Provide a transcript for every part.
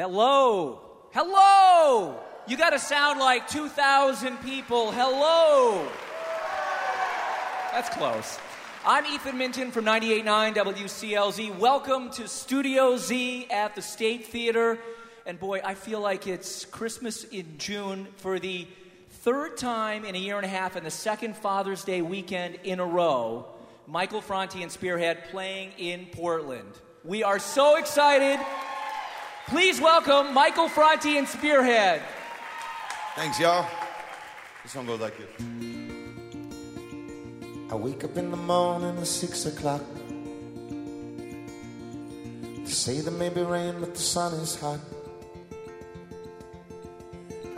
Hello. Hello. You got to sound like 2,000 people. Hello. That's close. I'm Ethan Minton from 98.9 WCLZ. Welcome to Studio Z at the State Theater. And boy, I feel like it's Christmas in June for the third time in a year and a half and the second Father's Day weekend in a row. Michael Franti and Spearhead playing in Portland. We are so excited. Please welcome Michael Franti and Spearhead. Thanks, y'all. This song goes like this. I wake up in the morning at six o'clock. They say there may be rain, but the sun is hot.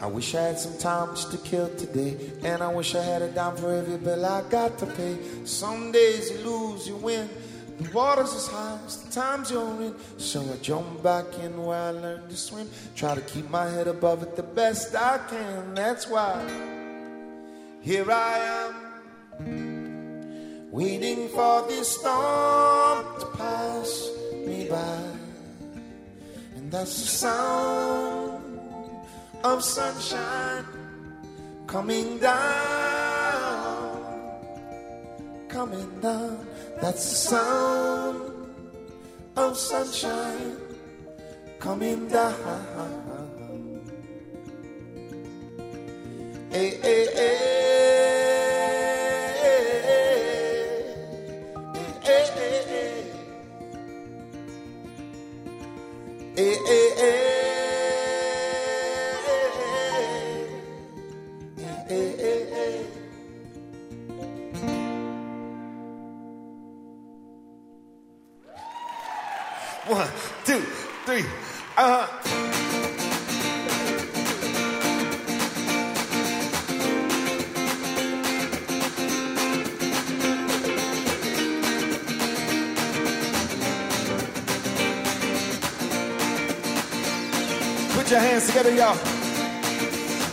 I wish I had some time just to kill today. And I wish I had a dime for every bill I got to pay. Some days you lose, you win. The water's as high as the times you're in. So I jump back in where I learned to swim. Try to keep my head above it the best I can. That's why here I am, waiting for this storm to pass me by. And that's the sound of sunshine coming down, coming down. That's the sound of sunshine coming down. Hey, hey, hey.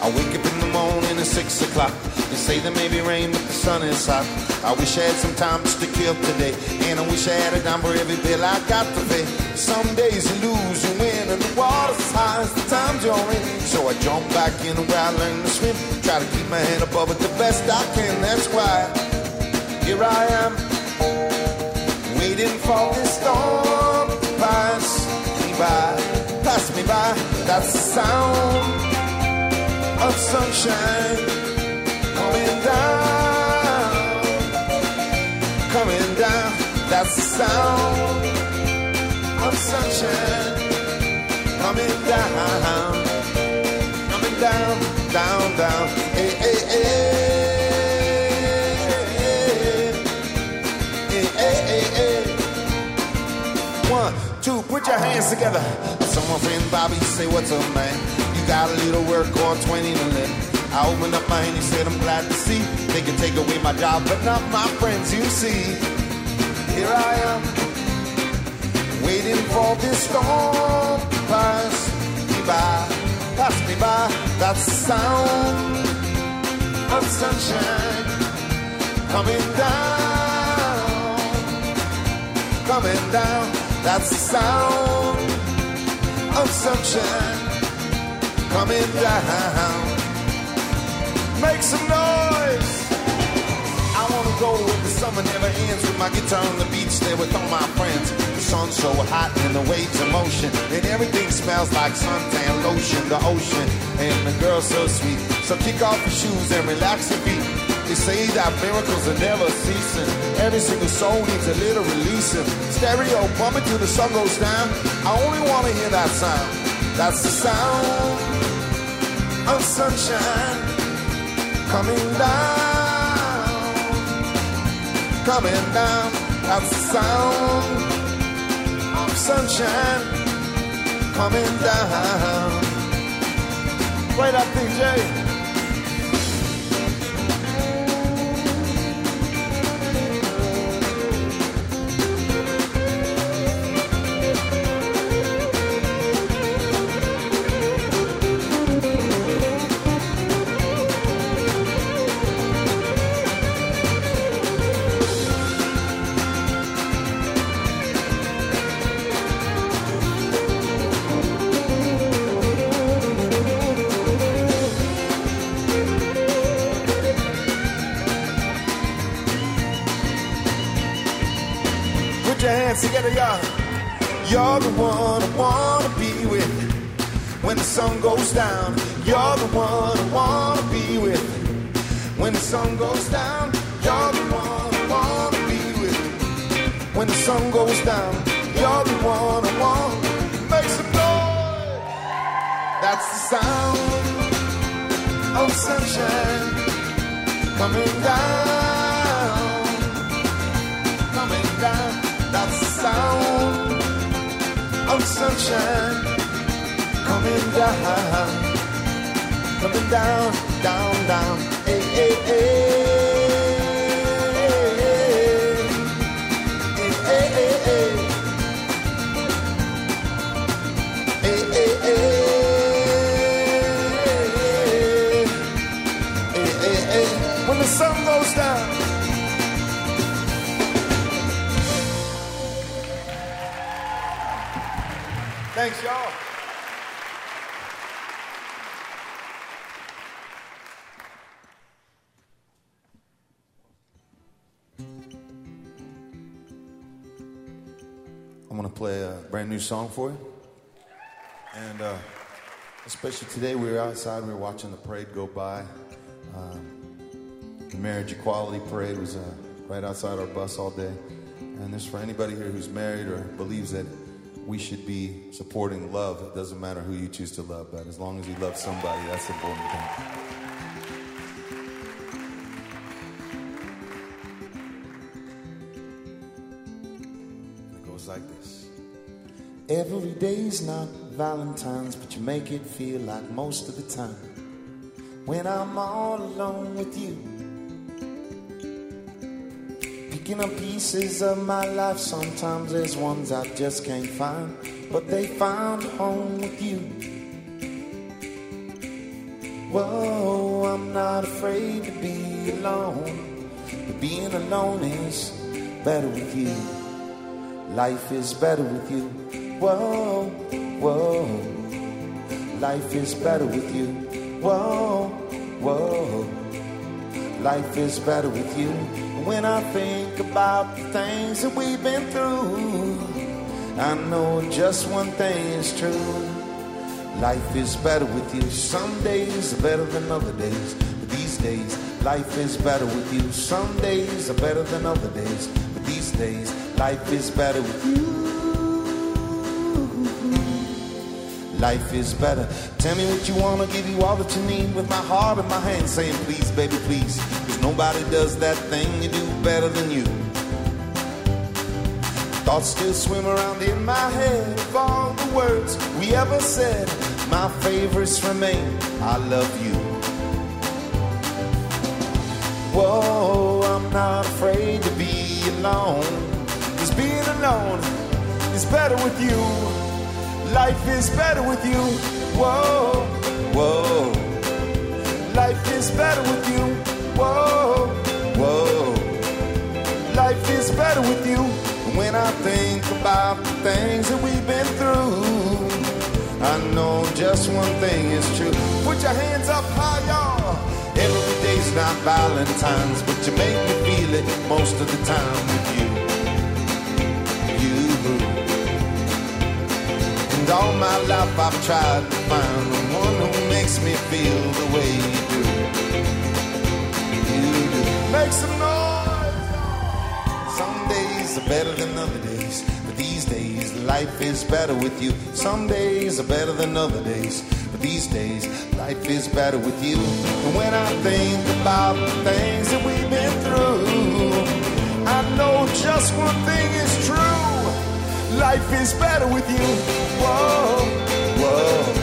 I wake up in the morning at six o'clock. They say there may be rain, but the sun is hot. I wish I had some time just to kill today. And I wish I had a dime for every bill I got to pay. Some days you lose, you win, and the water's as high as the times you're in. So I jump back in where I learned to swim. Try to keep my head above it the best I can. That's why here I am, waiting for this storm to pass me by. Pass me by. That's the sound of sunshine coming down, coming down. That's the sound of sunshine coming down, coming down, down, down. Hey, hey, hey, hey, hey, hey, hey. One, two, put your hands together. So my friend Bobby say, what's up, man? Got a little work or 20 to live. I opened up my hand, he said, I'm glad to see. They can take away my job, but not my friends, you see. Here I am, waiting for this storm to pass me by. Pass me by, that's the sound of sunshine coming down coming down. That's the sound of sunshine coming down. Make some noise. I wanna go where the summer never ends with my guitar on the beach there with all my friends. The sun's so hot and the waves in motion, and everything smells like suntan lotion. The ocean and the girl so sweet. So kick off your shoes and relax your feet. They say that miracles are never ceasing. Every single soul needs a little releasing. Stereo bumping till the sun goes down. I only want to hear that sound. That's the sound of sunshine coming down, coming down. That's the sound of sunshine coming down. Wait up, DJ. You're the one I wanna be with when the sun goes down. You're the one I wanna be with when the sun goes down. You're the one I wanna be with when the sun goes down. You're the one I want. Make some noise. That's the sound of sunshine coming down, coming down. Of sunshine coming down, coming down, down, down. Hey, hey, hey. Thanks, y'all. I'm gonna play a brand new song for you. And uh, especially today, we were outside, we were watching the parade go by. Um, the marriage equality parade was uh, right outside our bus all day. And this for anybody here who's married or believes that we should be supporting love. It doesn't matter who you choose to love, but as long as you love somebody, that's the important thing. It goes like this. Every day's not Valentine's, but you make it feel like most of the time. When I'm all alone with you, picking up pieces of my life, sometimes there's ones I just can't find, but they found home with you. Whoa, I'm not afraid to be alone, but being alone is better with you. Life is better with you. Whoa, whoa. Life is better with you. Whoa, whoa. Life is better with you. When I think about the things that we've been through, I know just one thing is true. Life is better with you. Some days are better than other days. But these days, life is better with you. Some days are better than other days. But these days, life is better with you. Life is better. Tell me what you want, I'll give you all that you need with my heart in my hand, saying, Please, baby, please. Nobody does that thing you do better than you. Thoughts still swim around in my head of all the words we ever said. My favorites remain, I love you. Whoa, I'm not afraid to be alone. Cause being alone is better with you. Life is better with you. Whoa, whoa. Life is better with you. Whoa, whoa. Life is better with you. When I think about the things that we've been through, I know just one thing is true. Put your hands up high, y'all. Every day's not Valentine's, but you make me feel it most of the time with you. You. And all my life I've tried to find the one who makes me feel the way you do. Make some noise. Some days are better than other days, but these days life is better with you. Some days are better than other days, but these days life is better with you. And when I think about the things that we've been through, I know just one thing is true. Life is better with you. Whoa, whoa.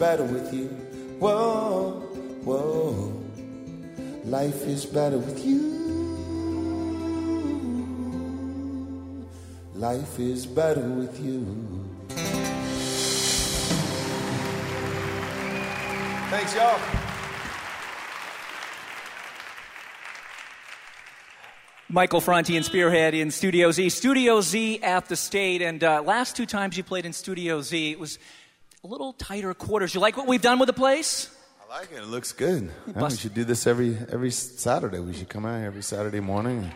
Better with you. Whoa, whoa. Life is better with you. Life is better with you. Thanks, y'all. Michael Franti and Spearhead in Studio Z. Studio Z at the State. And uh, last two times you played in Studio Z, it was a little tighter quarters. You like what we've done with the place? I like it. It looks good. Yeah, we should do this every every Saturday. We should come out here every Saturday morning.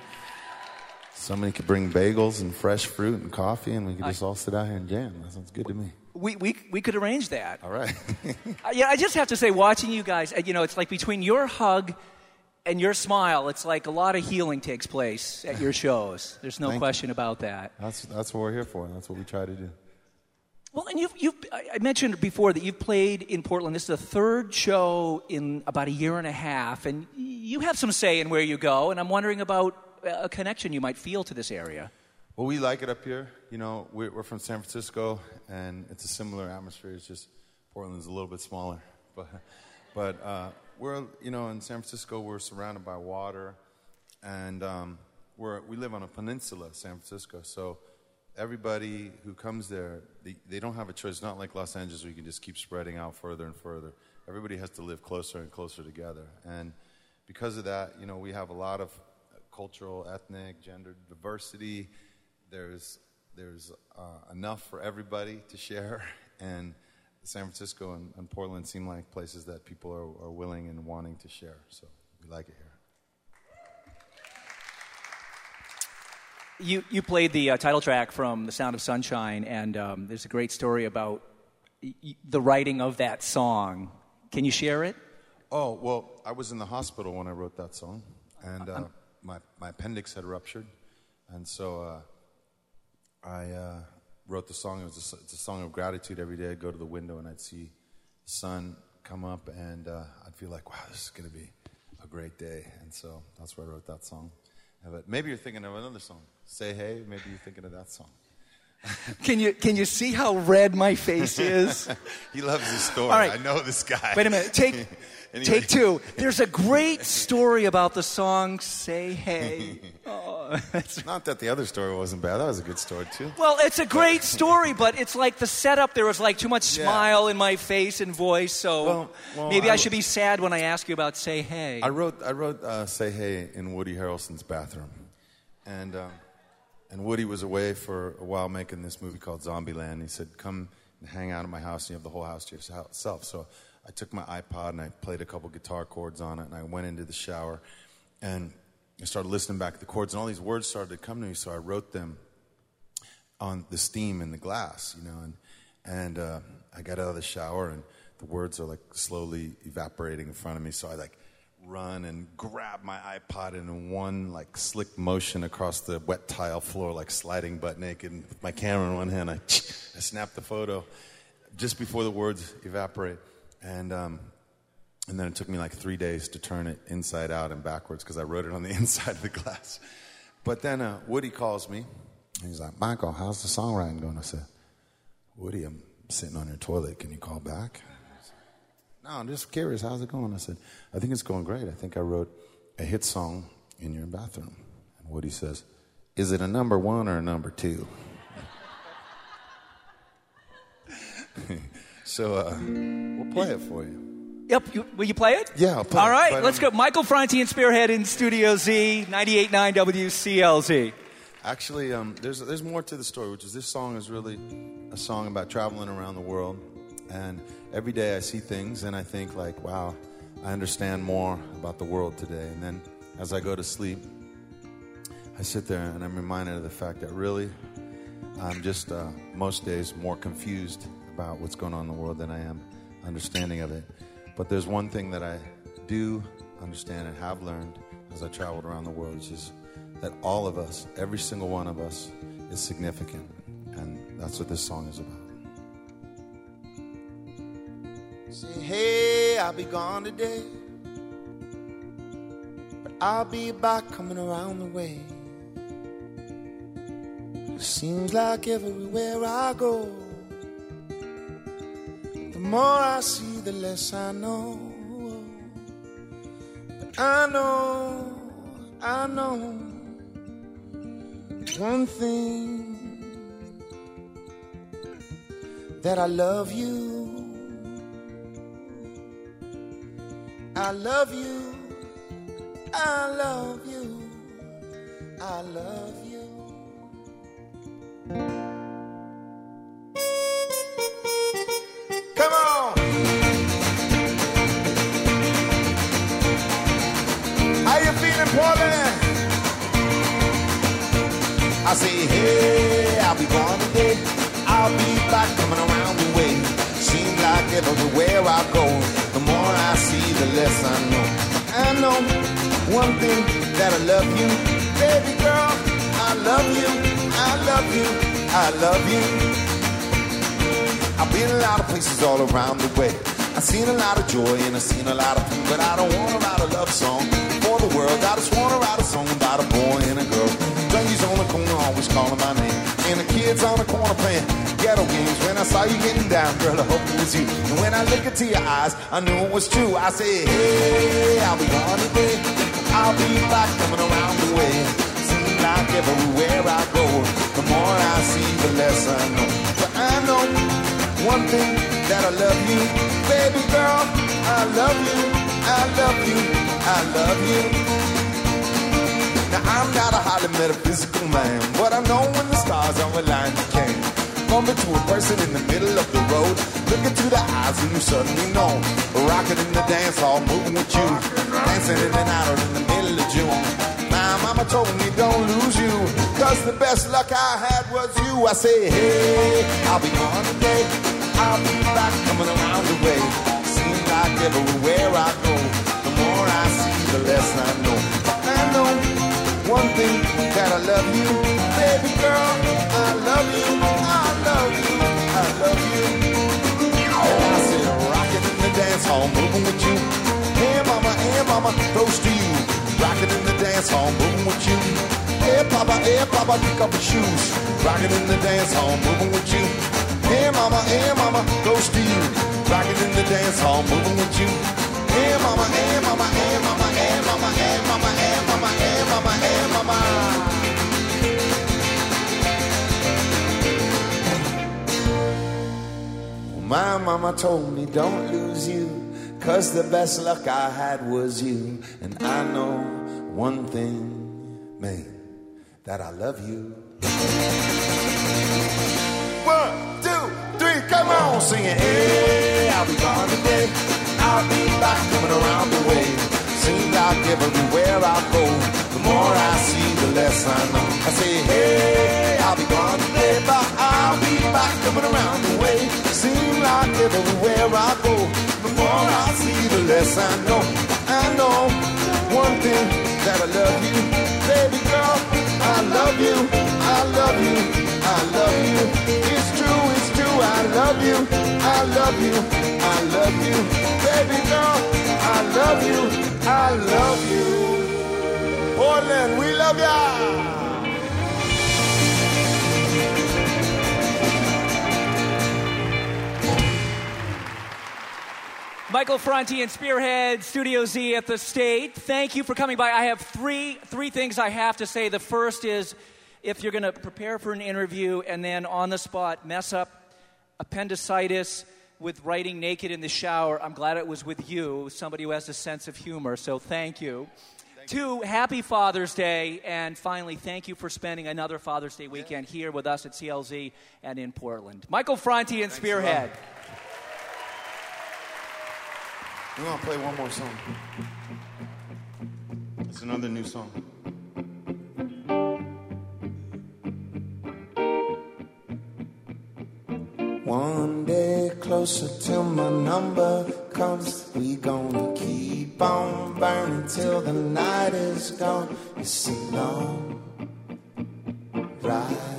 Somebody could bring bagels and fresh fruit and coffee, and we could just I, all sit out here and jam. That sounds good to me. We, we, we could arrange that. All right. uh, yeah, I just have to say, watching you guys, uh, you know, it's like between your hug and your smile, it's like a lot of healing takes place at your shows. There's no question you. about that. That's, that's what we're here for. That's what we try to do. Well, and you've, you've, I mentioned before that you've played in Portland. This is the third show in about a year and a half, and you have some say in where you go, and I'm wondering about a connection you might feel to this area. Well, we like it up here. You know, we're, from San Francisco, and it's a similar atmosphere. It's just Portland's a little bit smaller. But, but uh, we're, you know, in San Francisco, we're surrounded by water, and um, we're, we live on a peninsula, San Francisco. So everybody who comes there, they, they don't have a choice. It's not like Los Angeles where you can just keep spreading out further and further. Everybody has to live closer and closer together. And because of that, you know, we have a lot of cultural, ethnic, gender diversity. There's, there's uh, enough for everybody to share. And San Francisco and, and Portland seem like places that people are, are willing and wanting to share. So we like it here. You, you played the uh, title track from The Sound of Sunshine, and um, there's a great story about y- the writing of that song. Can you share it? Oh, well, I was in the hospital when I wrote that song, and uh, my, my appendix had ruptured. And so uh, I uh, wrote the song. It was a, it's a song of gratitude. Every day I'd go to the window and I'd see the sun come up, and uh, I'd feel like, wow, this is going to be a great day. And so that's why I wrote that song. Maybe you're thinking of another song. Say hey, maybe you're thinking of that song. Can you can you see how red my face is? he loves his story. All right. I know this guy. Wait a minute. Take anyway. take two. There's a great story about the song "Say Hey." Oh, Not that the other story wasn't bad. That was a good story too. Well, it's a great story, but it's like the setup. There was like too much yeah. smile in my face and voice. So well, well, maybe I, I, should be sad when I ask you about "Say Hey." I wrote I wrote uh, "Say Hey" in Woody Harrelson's bathroom, and. Um, and Woody was away for a while making this movie called Zombieland. He said, Come and hang out at my house, and you have the whole house to yourself. So I took my iPod and I played a couple guitar chords on it, and I went into the shower and I started listening back to the chords, and all these words started to come to me, so I wrote them on the steam in the glass, you know, and, and uh, I got out of the shower, and the words are like slowly evaporating in front of me, so I like run and grab my iPod in one like slick motion across the wet tile floor, like sliding butt naked. And with my camera in one hand, I, I snapped the photo just before the words evaporate. And, um, and then it took me like three days to turn it inside out and backwards because I wrote it on the inside of the glass. But then uh, Woody calls me. He's like, Michael, how's the songwriting going? I said, Woody, I'm sitting on your toilet. Can you call back? No, I'm just curious. How's it going? I said, I think it's going great. I think I wrote a hit song in your bathroom. And Woody says, Is it a number one or a number two? so uh, we'll play it for you. Yep. You, will you play it? Yeah, I'll play All right, let's go. Michael Franti and Spearhead in Studio Z, 98.9 WCLZ. Actually, um, there's, there's more to the story, which is this song is really a song about traveling around the world and every day I see things and I think, like, wow, I understand more about the world today. And then as I go to sleep, I sit there and I'm reminded of the fact that really, I'm just uh, most days more confused about what's going on in the world than I am understanding of it. But there's one thing that I do understand and have learned as I traveled around the world, which is that all of us, every single one of us, is significant. And that's what this song is about. Say, hey, I'll be gone today. But I'll be back coming around the way. Seems like everywhere I go, the more I see, the less I know. But I know, I know one thing that I love you. I love you. I love you. I love you. Come on. How you feeling? I say, less I know. I know one thing that I love you, baby girl. I love you, I love you, I love you. I've been a lot of places all around the way. I've seen a lot of joy and I've seen a lot of pain, but I don't want to write a love song for the world. I just want to write a song about a boy and a girl. Always calling my name, and the kids on the corner playing ghetto games. When I saw you getting down, girl, I hope it was you. And when I look into your eyes, I knew it was true. I said, Hey, I'll be gone today. I'll be back coming around the way. Seems like everywhere I go, the more I see, the less I know. But I know one thing that I love you, baby girl. I love you, I love you, I love you. Now I'm not a highly metaphysical man, but I know when the stars are aligned, you can bump into a person in the middle of the road. Look into the eyes and you suddenly know. Rocking in the dance hall, moving with you, dancing in and out in the middle of June. My mama told me don't lose you, cause the best luck I had was you. I say, hey, I'll be gone today. I'll be back coming around the way. Seems like everywhere love you, baby girl. I love you, I love you, I love you. I said, rocking in the dance hall, moving with you. Hey mama, hey mama, close to you. Rocking in the dance hall, moving with you. Hey papa, hey papa, kick off your shoes. Rocking in the dance hall, moving with you. Hey mama, hey mama, close to you. Rocking in the dance hall, moving with you. Hey mama, hey mama, hey mama, hey mama, hey mama, hey mama, hey mama, hey mama. My mama told me don't lose you, cause the best luck I had was you. And I know one thing, man, that I love you. One, two, three, come on, sing it. Hey, I'll be gone today. I'll be back coming around the way. Seems like everywhere I go, the more I see, the less I know. I say, hey, I'll be gone today, but I'll be back coming around the way. Seems like everywhere I go, the more I see, the less I know. I know one thing that I love you, baby girl. I love you, I love you, I love you. It's true, it's true. I love you, I love you, I love you, baby girl. I love you, I love you. Portland, we love ya. Michael Franti and Spearhead Studio Z at the State. Thank you for coming by. I have three three things I have to say. The first is if you're going to prepare for an interview and then on the spot mess up appendicitis with writing naked in the shower, I'm glad it was with you, somebody who has a sense of humor. So thank you. Two, happy Father's Day. And finally, thank you for spending another Father's Day weekend here with us at CLZ and in Portland. Michael Franti and Spearhead. We're gonna play one more song. It's another new song. One day closer till my number comes. We gonna keep on burning till the night is gone. It's a long ride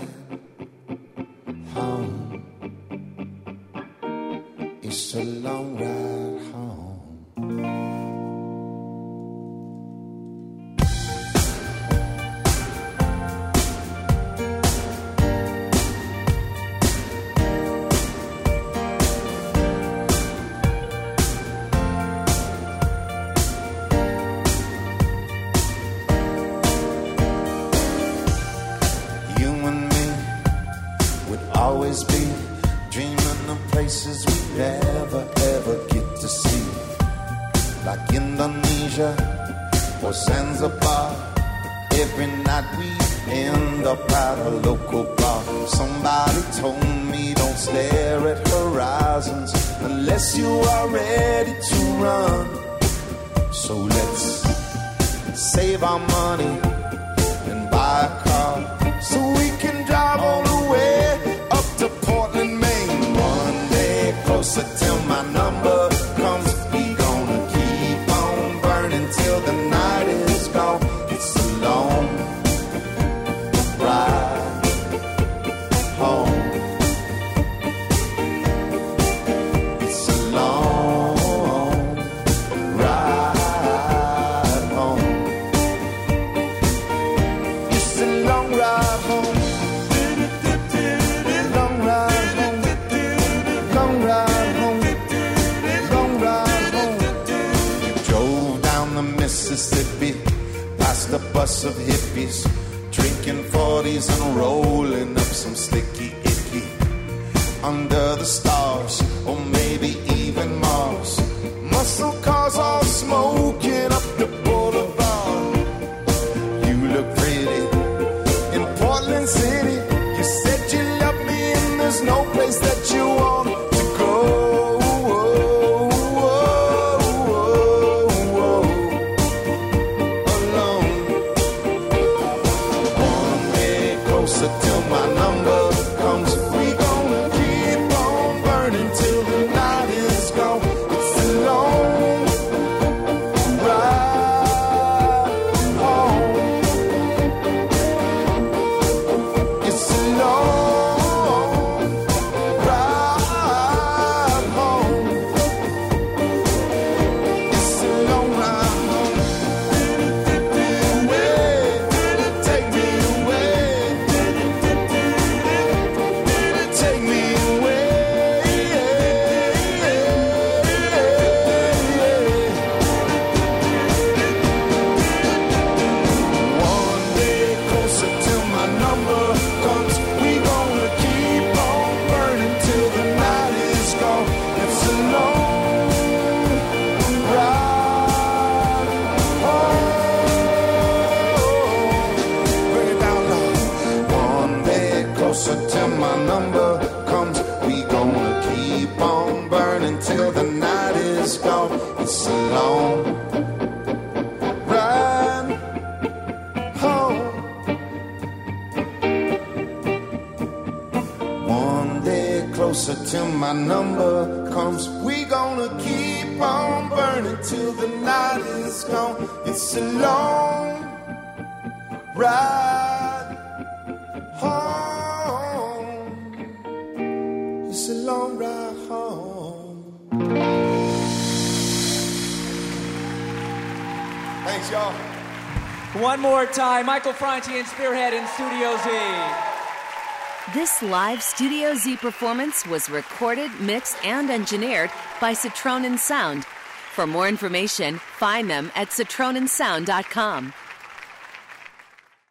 until the bus of hippies, drinking 40s and rolling up some sticks. closer till my number comes. We gonna keep on burning till the night is gone. It's a long ride home. It's a long ride home. Thanks, y'all. One more time, Michael Franti and Spearhead in Studio Z. This live Studio Z performance was recorded, mixed, and engineered by Citronin Sound. For more information, find them at citroninsound.com.